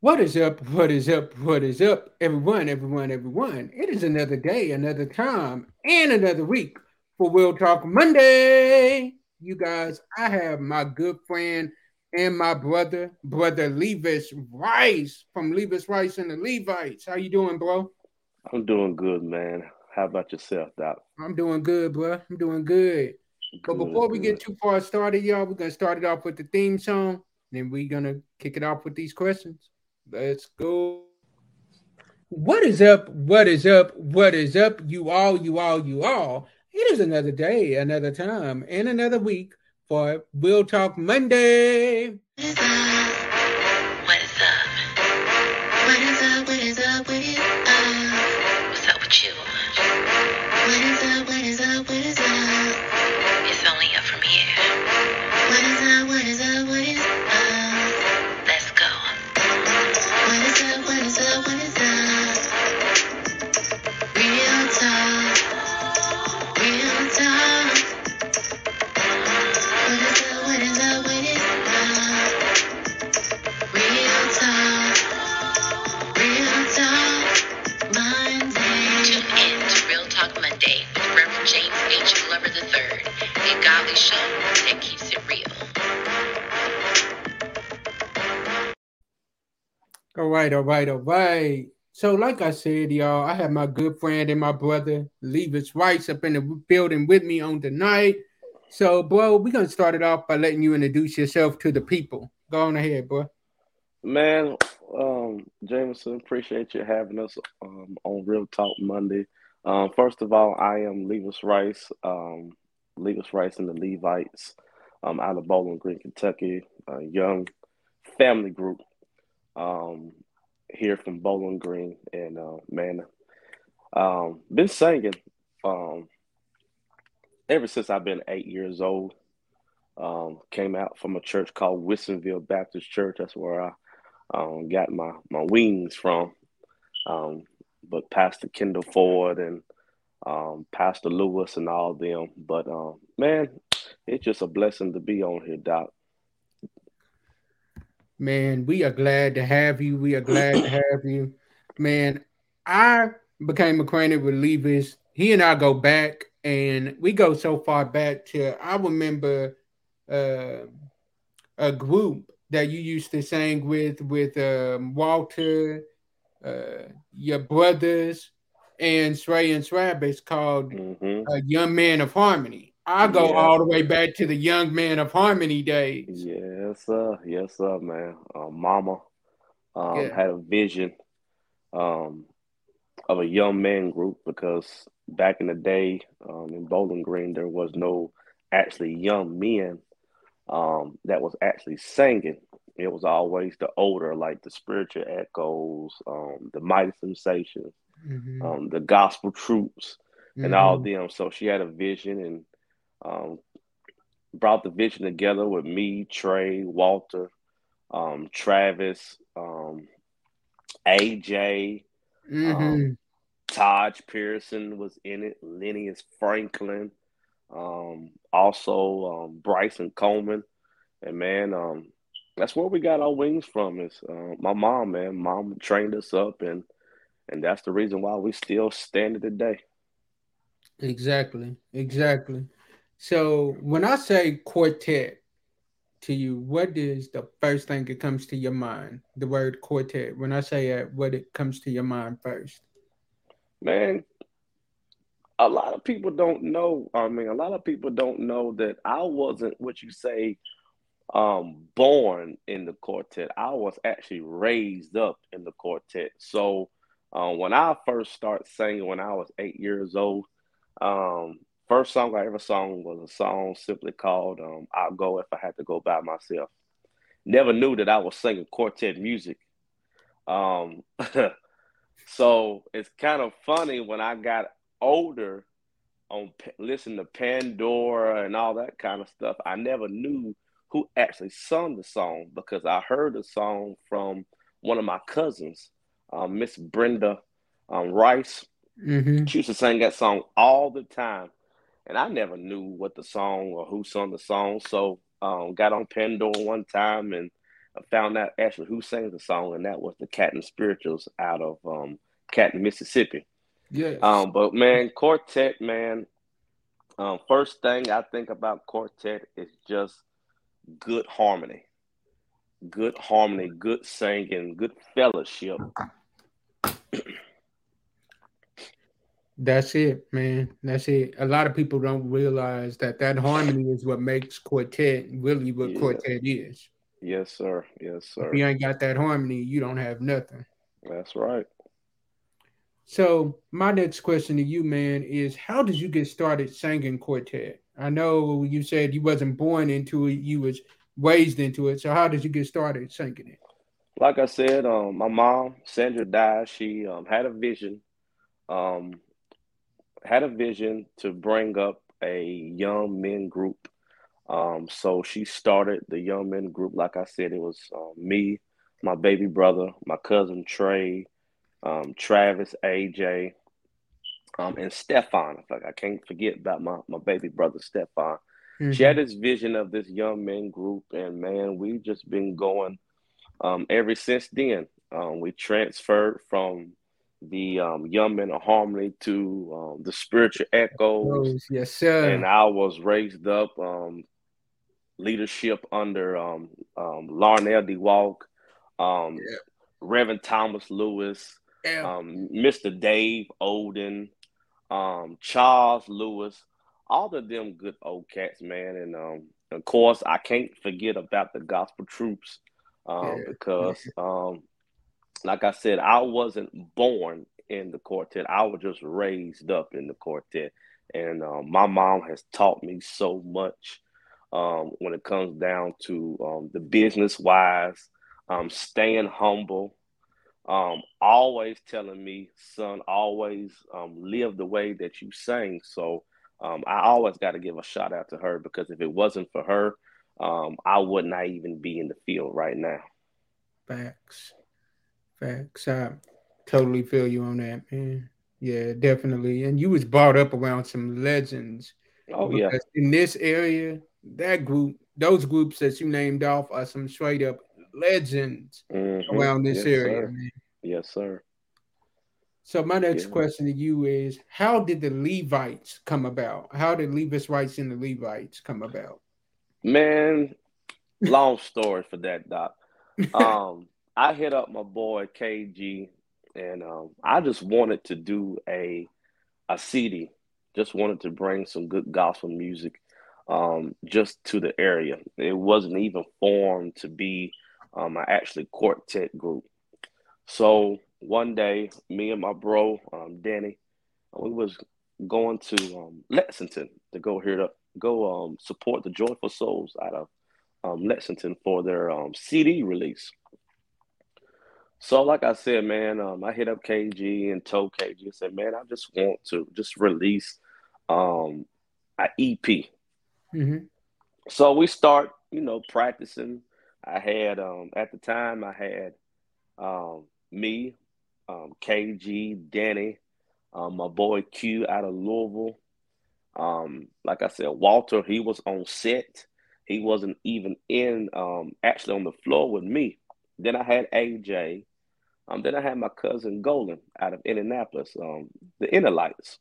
What is up? What is up? What is up? Everyone, everyone, everyone. It is another day, another time, and another week for Real Talk Monday. You guys, I have my good friend and my brother, brother Levis Rice from Levis Rice and the Levites. How you doing, bro? I'm doing good, man. How about yourself, Doc? I'm doing good, bro. I'm doing good. good but before we get too far started, y'all, we're gonna start it off with the theme song. Then we're gonna kick it off with these questions. Let's go. What is up? What is up? What is up? You all, you all, you all. It is another day, another time, and another week for Real Talk Monday. Right, all right, all right. So, like I said, y'all, I have my good friend and my brother Levis Rice up in the building with me on tonight. So, bro, we're gonna start it off by letting you introduce yourself to the people. Go on ahead, bro. Man, um, Jameson, appreciate you having us um, on Real Talk Monday. Um, first of all, I am Levis Rice, um, Levis Rice and the Levites um, out of Bowling Green, Kentucky, a young family group um, here from Bowling Green. And uh, man, um, been singing um, ever since I've been eight years old. Um, came out from a church called Wilsonville Baptist Church. That's where I um, got my, my wings from. Um, but Pastor Kendall Ford and um, Pastor Lewis and all them. But um, man, it's just a blessing to be on here, Doc. Man, we are glad to have you. We are glad to have you. Man, I became acquainted with Levis. He and I go back, and we go so far back to I remember uh, a group that you used to sing with with um, Walter, uh, your brothers, and Sway and Swabbits called Mm-hmm. uh, Young Man of Harmony. I go Yeah. all the way back to the Young Man of Harmony days. Yes, sir. Yes, sir, man. Uh, Mama um, Yeah. had a vision um, of a young man group because back in the day um, in Bowling Green, there was no actually young men um, that was actually singing. It was always the older, like the spiritual echoes, um, the mighty sensations, Mhm. um, the gospel troops, and all Mhm. them. So she had a vision and um, brought the vision together with me, Trey, Walter, um, Travis, um, AJ, Mhm. um, Taj Pearson was in it, Lennius Franklin, um, also um, Bryson Coleman, and man, um, that's where we got our wings from. Is uh, my mom, man. Mom trained us up, and and that's the reason why we still standing today. Exactly. Exactly. So when I say quartet to you, what is the first thing that comes to your mind? The word quartet. When I say it, what it comes to your mind first? Man, a lot of people don't know. I mean, a lot of people don't know that I wasn't what you say um born in the quartet. I was actually raised up in the quartet. So um, when I first started singing when I was eight years old, um, first song I ever sung was a song simply called um, "I'll Go If I Had to Go by Myself." Never knew that I was singing quartet music. Um, so it's kind of funny when I got older on listen to Pandora and all that kind of stuff. I never knew who actually sung the song because I heard the song from one of my cousins, um, Miss Brenda um, Rice. Mm-hmm. She used to sing that song all the time, and I never knew what the song or who sung the song. So um, got on Pandora one time and I found out actually who sang the song, and that was the Canton Spirituals out of um, Canton, Mississippi. Yes. Um, but man, quartet, man. Um, first thing I think about quartet is just good harmony, good harmony, good singing, good fellowship. That's it, man. That's it. A lot of people don't realize that that harmony is what makes quartet really what Yeah. quartet is. Yes, sir. Yes, sir. If you ain't got that harmony, you don't have nothing. That's right. So my next question to you, man, is how did you get started singing quartet? I know you said you wasn't born into it, you was raised into it. So how did you get started singing it? Like I said, um, my mom, Sandra died. She um, had a vision, um, had a vision to bring up a young men group. Um, so she started the young men group. Like I said, it was um, me, my baby brother, my cousin Trey, um, Travis, AJ, um, and Stefan. Like I can't forget about my, my baby brother Stefan. She had this vision of this young men group, and man, we've just been going um, ever since then. Um, we transferred from the um, Young Men of Harmony to um, the Spiritual Echoes, yes, sir. and I was raised up um, leadership under um, um, Larnell DeWalk, um, Yeah. Reverend Thomas Lewis, yeah. um, Mr. Dave Olden, um, Charles Lewis, all of them good old cats, man. And um, of course, I can't forget about the Gospel Troops um, Yeah. because, um, like I said, I wasn't born in the quartet. I was just raised up in the quartet, and um, my mom has taught me so much um, when it comes down to um, the business wise, um, staying humble um, always telling me, son, always um, live the way that you sing. So I always got to give a shout out to her because if it wasn't for her, I would not even be in the field right now. Facts. Facts. I totally feel you on that, man. Yeah, definitely. And you was brought up around some legends. Oh yeah, in this area, that group, those groups that you named off are some straight up legends Mhm. around this Yes, area, sir. man. Yes, sir. So my next Yeah. question to you is how did the Levites come about? How did Levis Rice and the Levites come about? Man, long story for that, Doc. Um, I hit up my boy KG, and um, I just wanted to do a a CD. Just wanted to bring some good gospel music, um, just to the area. It wasn't even formed to be um, an actually quartet group. So one day, me and my bro um, Danny, we was going to um, Lexington to go here to go um, support the Joyful Souls out of um, Lexington for their um, CD release. So, like I said, man, um, I hit up KG and told KG, I said, man, I just want to just release um, an EP. Mhm. So we start, you know, practicing. I had um, at the time I had um, me, um, KG, Danny, um, my boy Q out of Louisville. Um, like I said, Walter, he was on set. He wasn't even in um, actually on the floor with me. Then I had AJ. Um, then I had my cousin Golan out of Indianapolis, um, the Innerlights.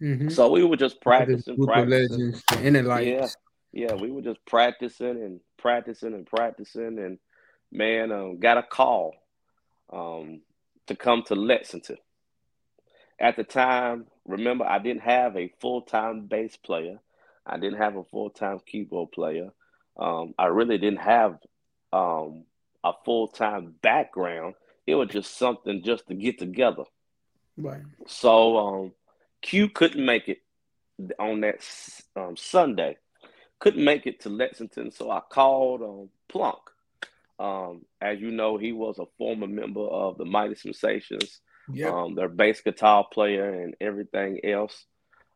Mhm. So we were just practicing, practicing. legends, Innerlights. Yeah, we were just practicing and practicing and practicing, and man, um, got a call um, to come to Lexington. At the time, remember, I didn't have a full time bass player. I didn't have a full time keyboard player. Um, I really didn't have um, a full time background. It was just something just to get together. Right. So um, Q couldn't make it on that um, Sunday. Couldn't make it to Lexington, so I called um, Plunk. Um, as you know, he was a former member of the Mighty Sensations, Yep. um, their bass guitar player, and everything else.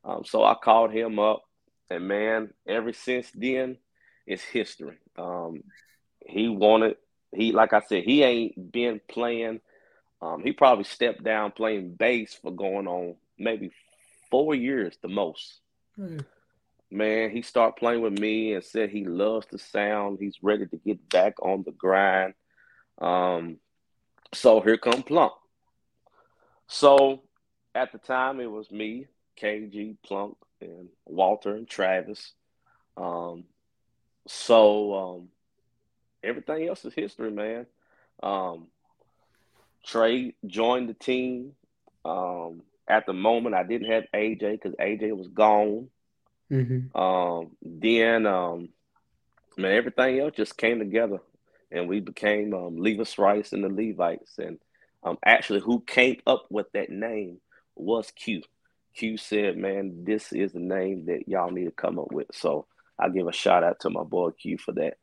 Um, so I called him up, and man, ever since then, it's history. Um, he wanted, he like I said, he ain't been playing. Um, he probably stepped down playing bass for going on maybe four years the most. Right. man, he started playing with me and said he loves the sound. He's ready to get back on the grind. Um, so here come Plunk. So at the time, it was me, KG, Plunk, and Walter and Travis. Um, so um, everything else is history, man. Um, Trey joined the team. Um, at the moment, I didn't have AJ because AJ was gone. Mm-hmm. Um, then, um, man, everything else just came together, and we became um, Levis Rice and the Levites. And um, actually, who came up with that name was Q. Q said, "Man, this is the name that y'all need to come up with." So I give a shout out to my boy Q for that.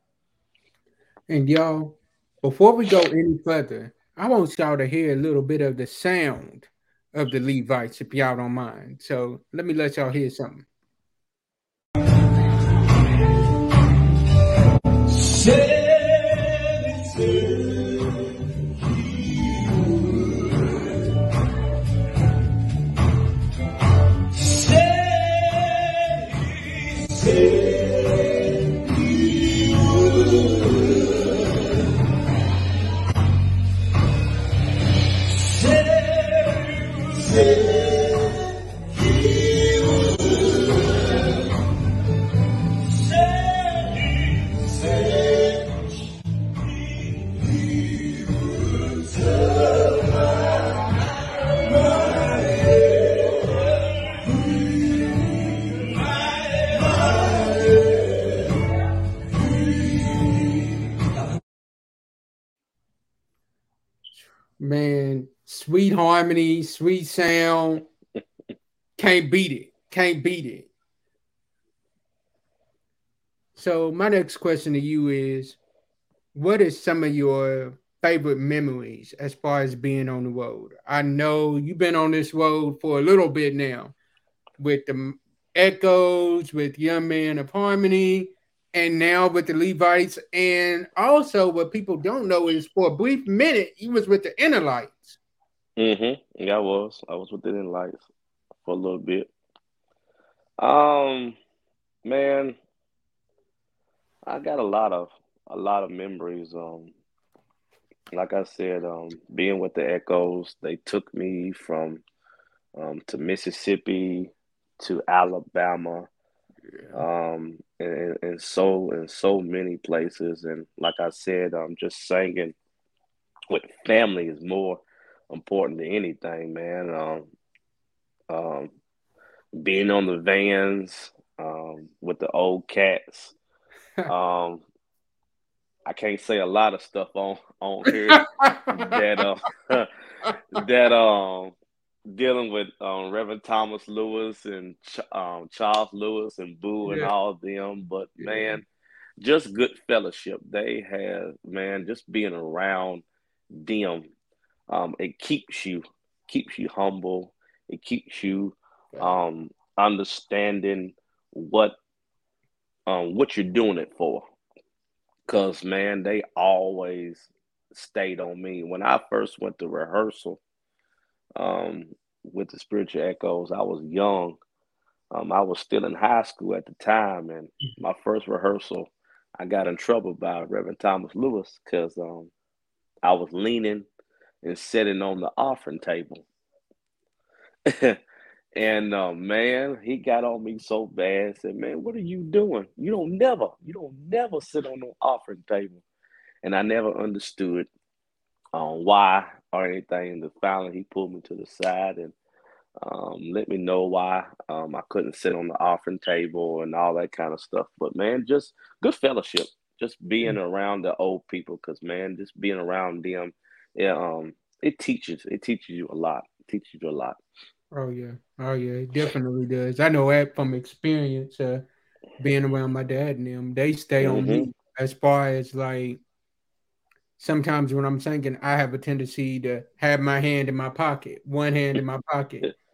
And y'all, before we go any further, I want y'all to hear a little bit of the sound of the Levites, if y'all don't mind. So let me let y'all hear something. Harmony, sweet sound. Can't beat it. Can't beat it. So my next question to you is what is some of your favorite memories as far as being on the road? I know you've been on this road for a little bit now with the Echoes, with Young Man of Harmony, and now with the Levites. And also, what people don't know is for a brief minute, he was with the Inner Lights. Mm-hmm. Yeah, I was. I was Inner Lights for a little bit. Um, man, I got a lot of a lot of memories. Um, like I said, um, being with the Echoes, they took me from um, to Mississippi to Alabama, Yeah. um, and, and so in so many places. And like I said, um, just singing with family is more important to anything, man. Um, um, being on the vans um, with the old cats. Um, I can't say a lot of stuff on on here that uh, that um dealing with um, Reverend Thomas Lewis and Ch- um, Charles Lewis and Boo and Yeah. all of them, but Yeah. man, just good fellowship. They have man, just being around them, um, it keeps you keeps you humble. It keeps you um, understanding what um, what you're doing it for. Cause man, they always stayed on me. When I first went to rehearsal um, with the Spiritual Echoes, I was young. Um, I was still in high school at the time, and my first rehearsal, I got in trouble by Reverend Thomas Lewis because um, I was leaning and sitting on the offering table. and uh, man, he got on me so bad. Said, "Man, what are you doing? You don't never, you don't never sit on the offering table." And I never understood um, why or anything. But finally, he pulled me to the side and um, let me know why um, I couldn't sit on the offering table and all that kind of stuff. But man, just good fellowship, just being around the old people, because man, just being around them, yeah, um, it teaches, it teaches you a lot, it teaches you a lot. Oh yeah, oh yeah, it definitely does. I know that from experience. Uh, being around my dad and them, they stay on me as far as like. Sometimes when I'm thinking, I have a tendency to have my hand in my pocket, one hand in my pocket.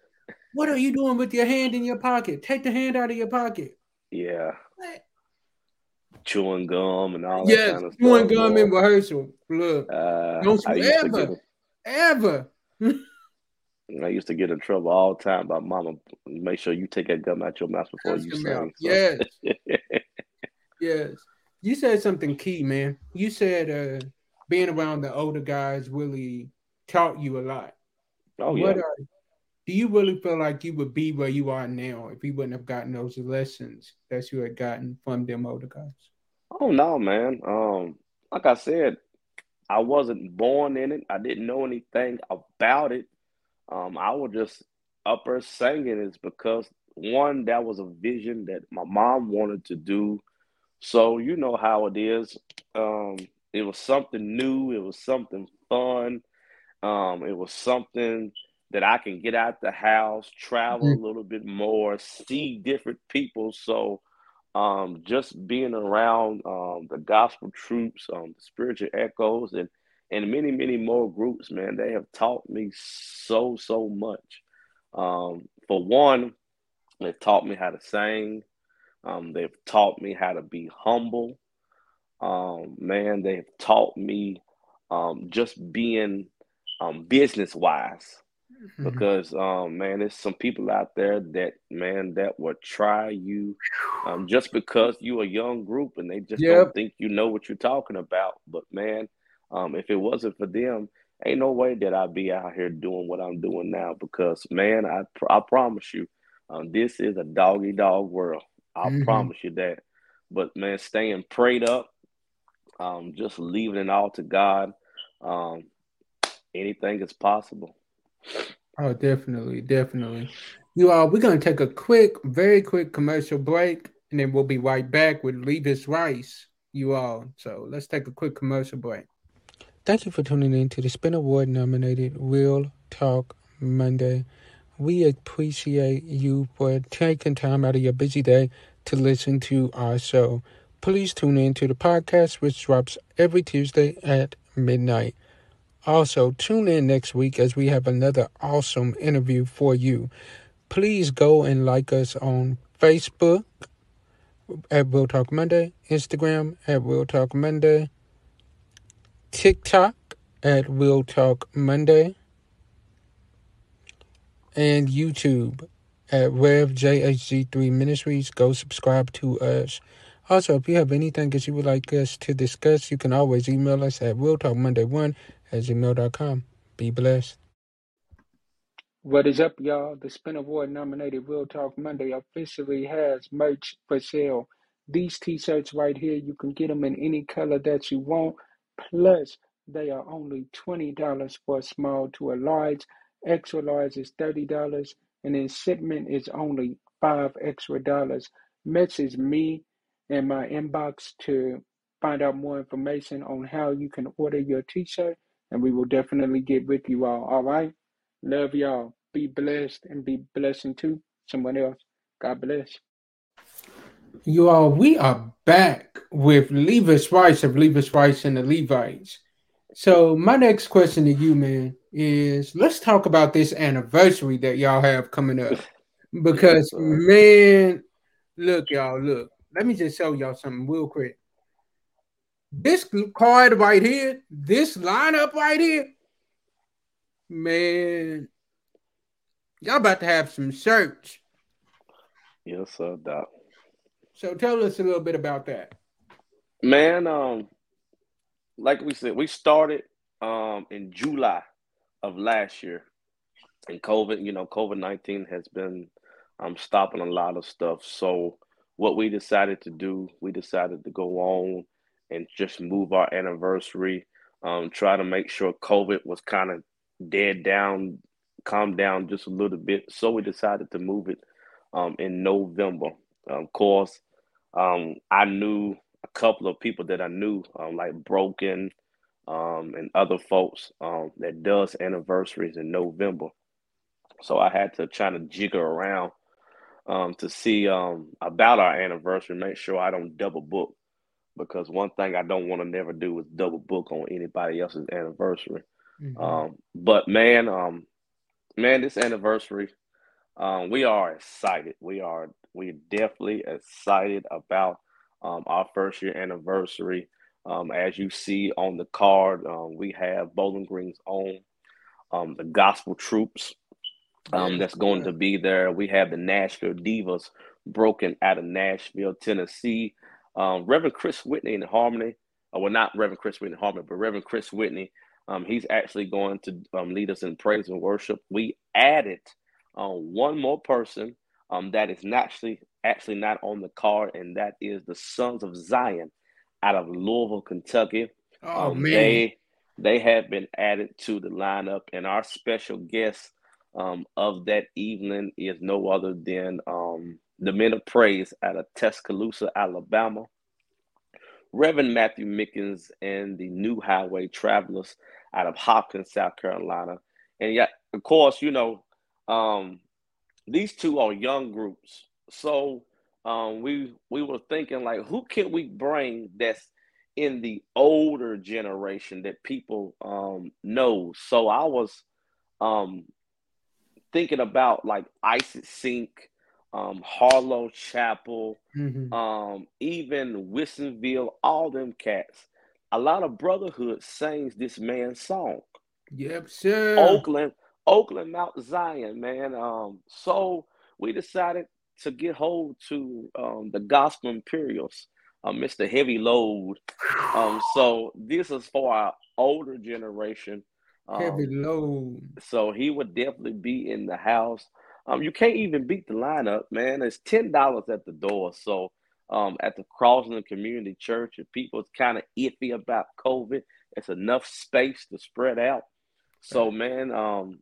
What are you doing with your hand in your pocket? Take the hand out of your pocket. Yeah? Chewing gum and all that Yes, kind of chewing stuff. gum in rehearsal. Look, Uh, Don't you ever. ever. I used to get in trouble all the time by mama. Make sure you take that gum out your mouth before you sing. So. Yes. yes. You said something key, man. You said uh, being around the older guys really taught you a lot. Oh yeah. What are, do you really feel like you would be where you are now if you wouldn't have gotten those lessons that you had gotten from them older guys? Oh no, man. Um, like I said, I wasn't born in it. I didn't know anything about it. Um, I was just upper singing is because one, that was a vision that my mom wanted to do. So you know how it is. Um, it was something new. It was something fun. Um, it was something that I can get out the house, travel mm-hmm. a little bit more, see different people. So um, just being around um, the gospel troops, um, the spiritual echoes, and and many many more groups, man, they have taught me so so much. Um, for one, they've taught me how to sing. Um, they've taught me how to be humble. Um, man, they've taught me um, just being business wise. Mm-hmm. because um man there's some people out there that man that will try you um just because you're a young group and they just yep. don't think you know what you're talking about but man um if it wasn't for them ain't no way that I'd be out here doing what I'm doing now because man I I promise you um this is a doggy dog world I mm-hmm. promise you that but man staying prayed up um just leaving it all to God um anything is possible Oh, definitely, definitely. You all, we're gonna take a quick, very quick commercial break, and then we'll be right back with Levis Rice. You all, so let's take a quick commercial break. Thank you for tuning in to the Spin Award nominated Real Talk Monday. We appreciate you for taking time out of your busy day to listen to our show. Please tune in to the podcast, which drops every Tuesday at midnight. Also, tune in next week as we have another awesome interview for you. Please go and like us on Facebook at Real Talk Monday, Instagram at Real Talk Monday, TikTok at Real Talk Monday, and YouTube at RevJHG3 Ministries. Go subscribe to us. Also, if you have anything that you would like us to discuss, you can always email us at realtalkmonday1 at gmail.com. Be blessed. What is up, y'all? The Spin Award nominated Real Talk Monday officially has merch for sale. These t shirts right here, you can get them in any color that you want. Plus, they are only $20 for a small to a large. Extra large is $30, and then shipment is only 5 extra dollars. Message me in my inbox to find out more information on how you can order your t shirt and we will definitely get with you all. All right. Love y'all. Be blessed and be blessing to someone else. God bless. You all, we are back with Levis Rice of Levis Rice and the Levites. So my next question to you, man, is let's talk about this anniversary that y'all have coming up. Because man, look, y'all, look. Let me just show y'all something real quick. This card right here, this lineup right here, man, y'all about to have some search. Yes, sir, Doc. So tell us a little bit about that. Man, um, like we said, we started um in July of last year. And COVID, you know, COVID nineteen has been um stopping a lot of stuff. So what we decided to do, we decided to go on and just move our anniversary. Um, try to make sure COVID was kind of dead down, calmed down just a little bit. So we decided to move it um, in November. Um, of course, um, I knew a couple of people that I knew, um, like Broken um, and other folks that does anniversaries in November. So I had to try to jigger around um, to see um, about our anniversary, make sure I don't double book because one thing I don't want to never do is double book on anybody else's anniversary. Mm-hmm. Um, but man, um, man, this anniversary, um, we are excited. We are we definitely excited about um, our first year anniversary. Um, as you see on the card, um, we have Bowling Green's own um, the Gospel Troops um, that's going to be there. We have the Nashville Divas broken out of Nashville, Tennessee. Um, Reverend Chris Whitney in Harmony. Uh, well, not Reverend Chris Whitney in Harmony, but Reverend Chris Whitney. Um, he's actually going to um, lead us in praise and worship. We added uh, one more person um, that is actually actually not on the card, and that is the Sons of Zion out of Louisville, Kentucky. Oh Um, man. They they have been added to the lineup, and our special guest um, of that evening is no other than um, the Men of Praise out of Tuscaloosa, Alabama. Reverend Matthew Mickens and the New Highway Travelers out of Hopkins, South Carolina. And yet, of course, you know, um, these two are young groups. So um, we we were thinking like, who can we bring that's in the older generation that people um, know? So I was um, thinking about like Isaac Sink, um, Harlow Chapel, Mhm. um, even Wilsonville, all them cats. A lot of brotherhood sings this man's song. Yep, sir. Oakland, Oakland, Mount Zion, man. Um, so we decided to get hold to um, the Gospel Imperials, uh, Mr. Heavy Load. Um, so this is for our older generation. Um, Heavy load. so he would definitely be in the house. Um, you can't even beat the lineup, man. It's ten dollars at the door. So um, at the Crossland Community Church, if people's kind of iffy about COVID, it's enough space to spread out. So man, um,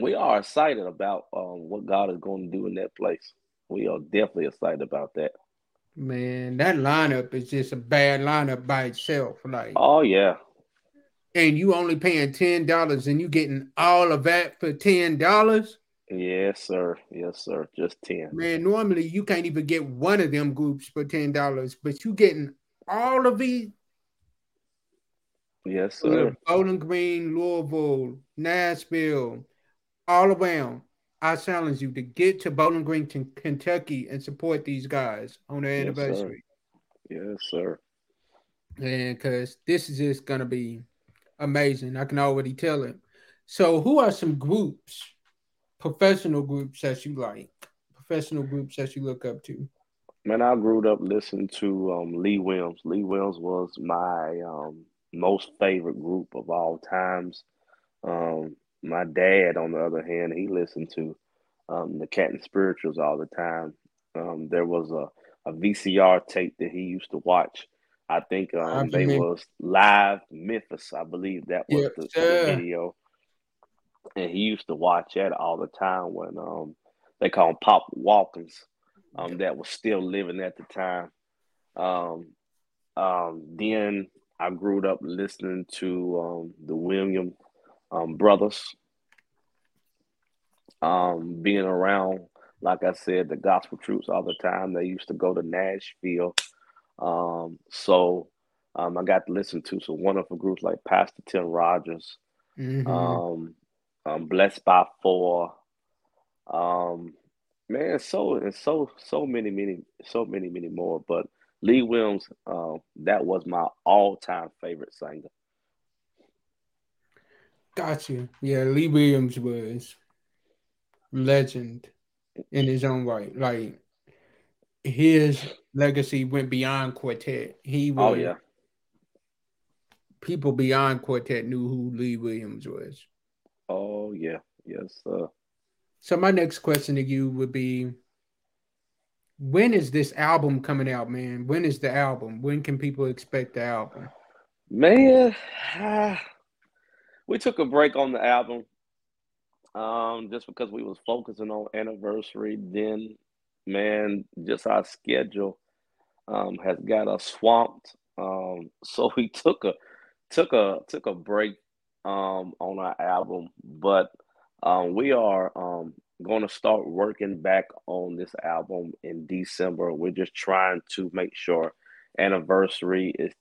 we are excited about um, what God is going to do in that place. We are definitely excited about that. Man, that lineup is just a bad lineup by itself. Like, Oh yeah, and you only paying ten dollars, and you getting all of that for ten dollars. Yes sir, yes sir. Just ten. Man, normally you can't even get one of them groups for ten dollars, but you getting all of these. Yes sir. Bowling Green, Louisville, Nashville, all around. I challenge you to get to Bowling Green, Ken- Kentucky, and support these guys on their Yes, sir. anniversary. Yes sir. And because this is just gonna be amazing. I can already tell it. So, who are some groups, professional groups that you like, professional groups that you look up to? Man, I grew up listening to um, Lee Williams. Lee Williams was my um, most favorite group of all times. Um, my dad, on the other hand, he listened to um, the Canton Spirituals all the time. Um, there was a, a VCR tape that he used to watch. I think um, they was live Memphis. I believe that was Yes, the, the video, and he used to watch that all the time when um, they call him Pop Walkins um, that was still living at the time. Um, um, then I grew up listening to um, the William um, brothers, um, being around, like I said, the gospel troops all the time. They used to go to Nashville. Um, so um, I got to listen to some wonderful groups like Pastor Tim Rogers, Mhm. um, um, Blessed by Four. Um, man, so and so so many many so many many more. But Lee Williams, um, that was my all time favorite singer. Gotcha. Yeah, Lee Williams was legend in his own right. Like his legacy went beyond quartet. He was Oh yeah, people beyond quartet knew who Lee Williams was. Oh yeah, yes sir. So my next question to you would be when is this album coming out, man? When is the album? When can people expect the album? Man, we took a break on the album, um, just because we was focusing on anniversary. Then, man, just our schedule um, has got us swamped. Um, so we took a took a took a break um, on our album, but um, we are um, going to start working back on this album in December. We're just trying to make sure anniversary is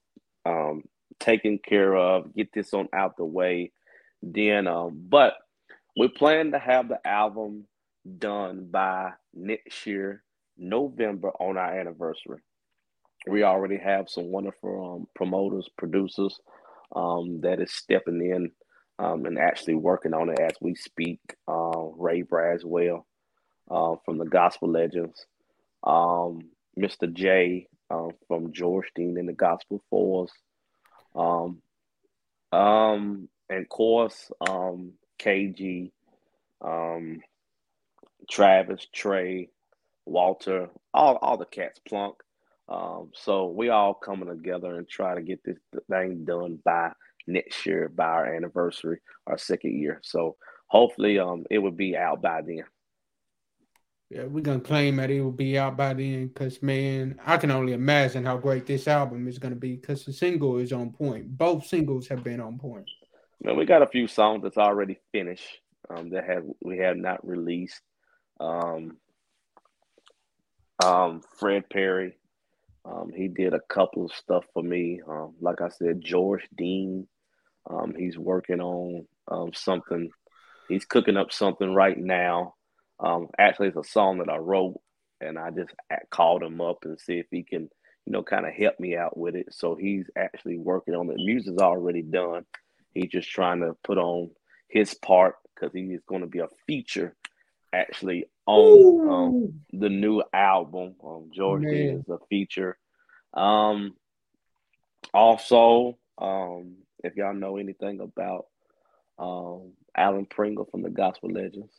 um, taken care of, get this on out the way. Then, um, but we plan to have the album done by next year, November, on our anniversary. We already have some wonderful um, promoters, producers um, that is stepping in um, and actually working on it as we speak. Uh, Ray Braswell uh, from the Gospel Legends, um, Mr. J um, from George Dean and the Gospel Fours, um, um, and of course um, KG, um, Travis, Trey, Walter, all all the cats, Plunk. Um, so we all coming together and try to get this thing done by next year, by our anniversary, our second year. So hopefully, um, it will be out by then. Yeah, we're gonna claim that it will be out by then, cause man, I can only imagine how great this album is gonna be, cause the single is on point. Both singles have been on point. Man, we got a few songs that's already finished um, that have we have not released. Um, um, Fred Perry, um, he did a couple of stuff for me. Um, like I said, George Dean, um, he's working on um, something. He's cooking up something right now. Um, actually, it's a song that I wrote, and I just called him up and see if he can, you know, kind of help me out with it. So he's actually working on it. The music's already done. He's just trying to put on his part because he is going to be a feature actually on um, the new album. Um, George is a feature. Um, also, um, if y'all know anything about um, Alan Pringle from the Gospel Legends,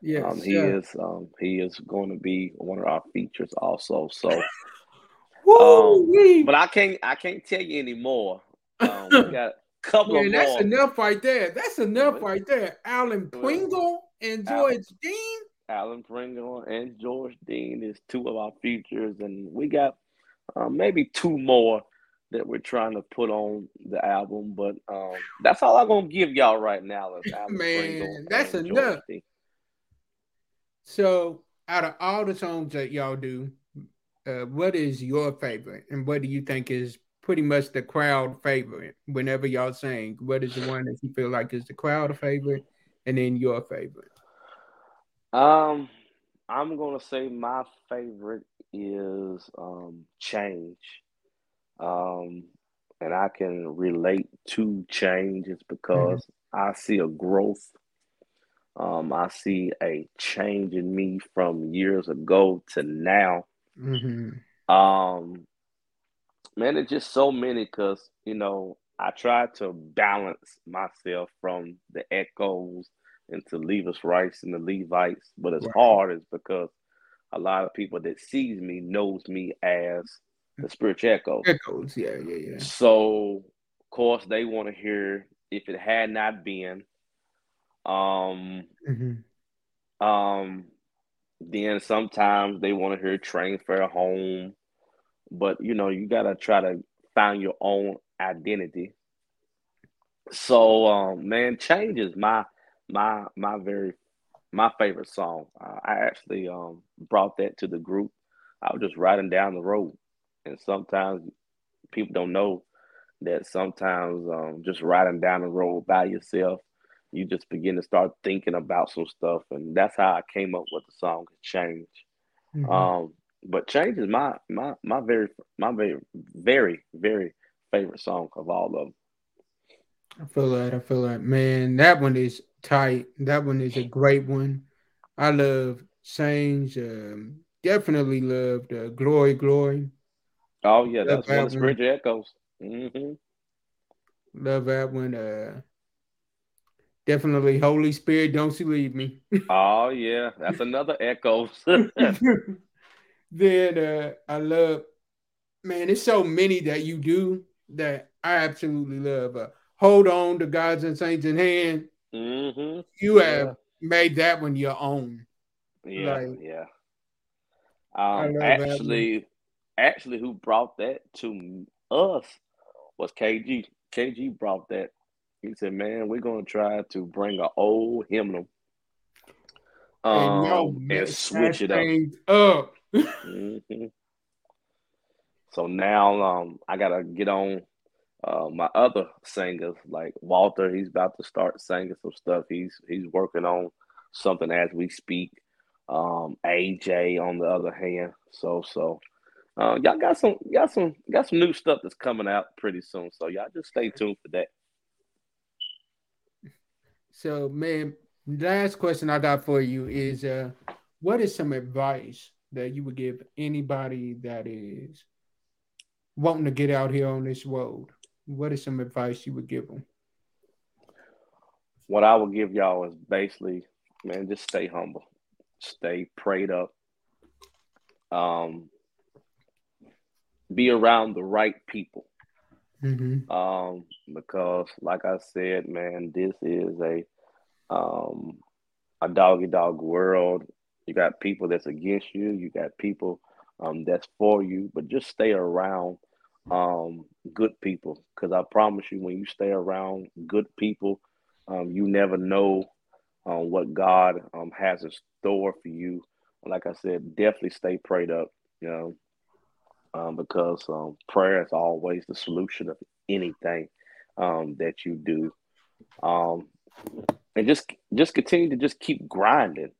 yes, um, he yeah. is um, he is going to be one of our features also. So, um, but I can't I can't tell you anymore. Um, we got a couple Man, of that's enough right there. That's enough right there. Alan Pringle and George Alan, Dean. Alan Pringle and George Dean is two of our features, and we got uh, maybe two more that we're trying to put on the album. But um, that's all I'm gonna give y'all right now. Man, that's enough. So, out of all the songs that y'all do, uh, what is your favorite, and what do you think is pretty much the crowd favorite whenever y'all sing? What is the one that you feel like is the crowd favorite, and then your favorite? Um, I'm gonna say my favorite is um, change, um, and I can relate to change is because mm-hmm. I see a growth. Um, I see a change in me from years ago to now. Mm-hmm. Um, man, it's just so many because you know I try to balance myself from the echoes into Levis Rice and the Levites, but it's right. hard is because a lot of people that sees me knows me as the spiritual echoes. Echoes, yeah, yeah, yeah. So of course they want to hear if it had not been. Um mm-hmm. um then sometimes they want to hear train fare home. But you know, you gotta try to find your own identity. So um man, changes my my my very my favorite song. Uh, I actually um, brought that to the group. I was just riding down the road, and sometimes people don't know that sometimes um, just riding down the road by yourself, you just begin to start thinking about some stuff, and that's how I came up with the song "Change." Mm-hmm. Um, but "Change" is my my my very my very very very favorite song of all of them. I feel that. I feel that. Man, that one is tight. That one is a great one. I love Change. Um, definitely loved uh, Glory, Glory. Oh yeah, love that's that one of the echoes. Mm-hmm. Love that one. Uh, definitely Holy Spirit, don't you leave me. oh yeah, that's another echo. then uh, I love, man. It's so many that you do that I absolutely love. Uh, Hold on to Gods and Saints in Hand. Mm-hmm. You yeah. have made that one your own. Yeah, like, yeah. Um, actually, actually, who brought that to us was KG. KG brought that. He said, "Man, we're gonna try to bring an old hymnal um, and, and switch it up." up. mm-hmm. So now, um, I gotta get on uh, my other singers like Walter, he's about to start singing some stuff. He's he's working on something as we speak. Um, AJ on the other hand, so so uh, y'all got some got some got some new stuff that's coming out pretty soon. So y'all just stay tuned for that. So, man, last question I got for you is uh, what is some advice that you would give anybody that is wanting to get out here on this road? What is some advice you would give them? What I would give y'all is basically, man, just stay humble, stay prayed up, um, be around the right people. Mm-hmm. Um, because like I said, man, this is a um a doggy dog world. You got people that's against you, you got people um that's for you, but just stay around um good people because I promise you when you stay around good people, um you never know um what God um has in store for you. Like I said, definitely stay prayed up, you know um, because um, prayer is always the solution of anything um, that you do. Um, and just just continue to just keep grinding.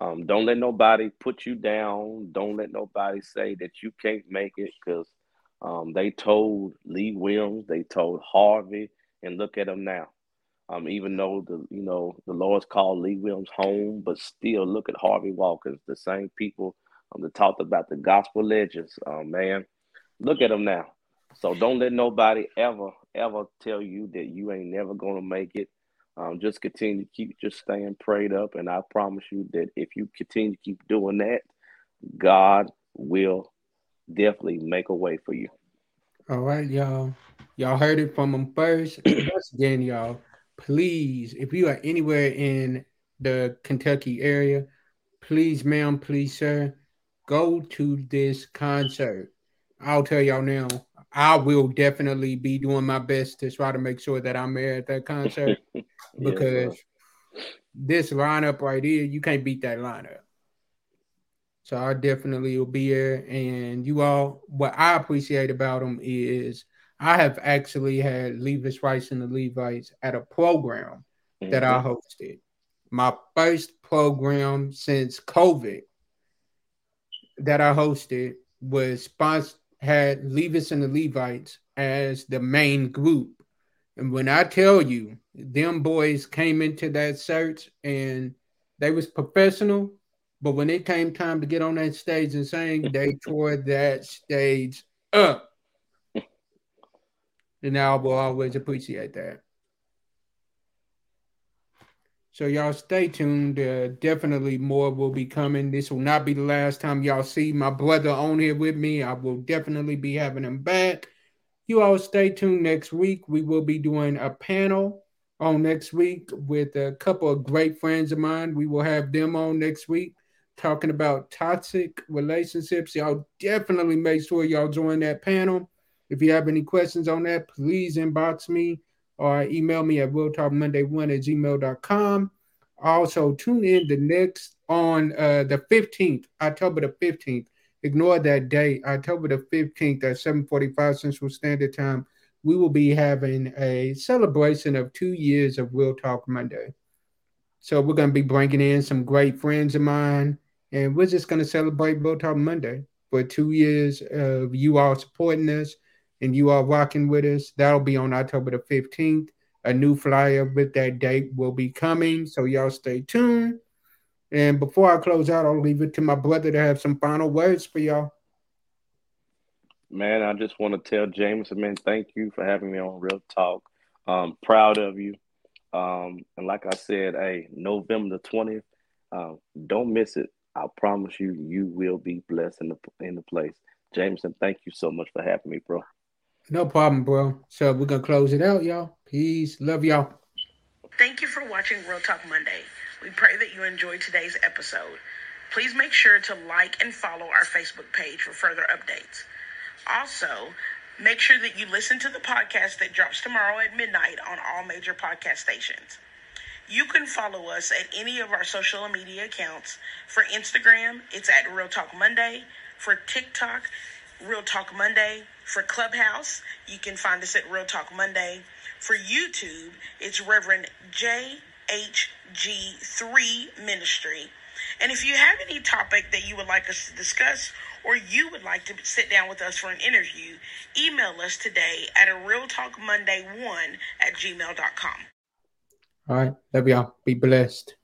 Um, don't let nobody put you down. Don't let nobody say that you can't make it because um, they told Lee Williams, they told Harvey, and look at them now. Um, even though the you know the Lord's called Lee Williams home, but still look at Harvey Watkins. The same people um, that talked about the gospel legends. Um, man, look at them now. So don't let nobody ever, ever tell you that you ain't never gonna make it. Um, just continue to keep just staying prayed up, and I promise you that if you continue to keep doing that, God will definitely make a way for you. All right, y'all. Y'all heard it from him first. Once again, y'all, please, if you are anywhere in the Kentucky area, please, ma'am, please, sir, go to this concert. I'll tell y'all now, I will definitely be doing my best to try to make sure that I'm there at that concert because this lineup right here, you can't beat that lineup. So I definitely will be there. And you all, what I appreciate about them is I have actually had Levis Rice and the Levites at a program mm-hmm. that I mm-hmm. hosted. My first program since COVID that I hosted was sponsored had Levis and the Levites as the main group. And when I tell you, them boys came into that search and they was professional, but when it came time to get on that stage and sing, they tore that stage up. And I will always appreciate that. So y'all stay tuned. Uh, definitely more will be coming. This will not be the last time y'all see my brother on here with me. I will definitely be having him back. You all stay tuned next week. We will be doing a panel on next week with a couple of great friends of mine. We will have them on next week talking about toxic relationships. Y'all definitely make sure y'all join that panel. If you have any questions on that, please inbox me or email me at realtalkmonday1 at gmail.com. Also, tune in the next on uh, the 15th, October the 15th. Ignore that date, October the 15th at 7:45 Central Standard Time. We will be having a celebration of two years of Real Talk Monday. So we're going to be bringing in some great friends of mine, and we're just going to celebrate Real Talk Monday for two years of you all supporting us and you all rocking with us, that'll be on October the 15th. A new flyer with that date will be coming, so y'all stay tuned. And before I close out, I'll leave it to my brother to have some final words for y'all. Man, I just want to tell Jameson, man, thank you for having me on Real Talk. I'm proud of you. Um, and like I said, hey, November the 20th, uh, don't miss it. I promise you, you will be blessed in the in the place. Jameson, thank you so much for having me, bro. No problem, bro. So we're gonna close it out, y'all. Peace. Love y'all. Thank you for watching Real Talk Monday. We pray that you enjoyed today's episode. Please make sure to like and follow our Facebook page for further updates. Also, make sure that you listen to the podcast that drops tomorrow at midnight on all major podcast stations. You can follow us at any of our social media accounts. For Instagram, it's at Real Talk Monday. For TikTok, Real Talk Monday. For Clubhouse, you can find us at Real Talk Monday. For YouTube, it's Reverend JHG3 Ministry. And if you have any topic that you would like us to discuss, or you would like to sit down with us for an interview, email us today at a Real Talk Monday 1 at gmail.com. All right. There we are. Be blessed.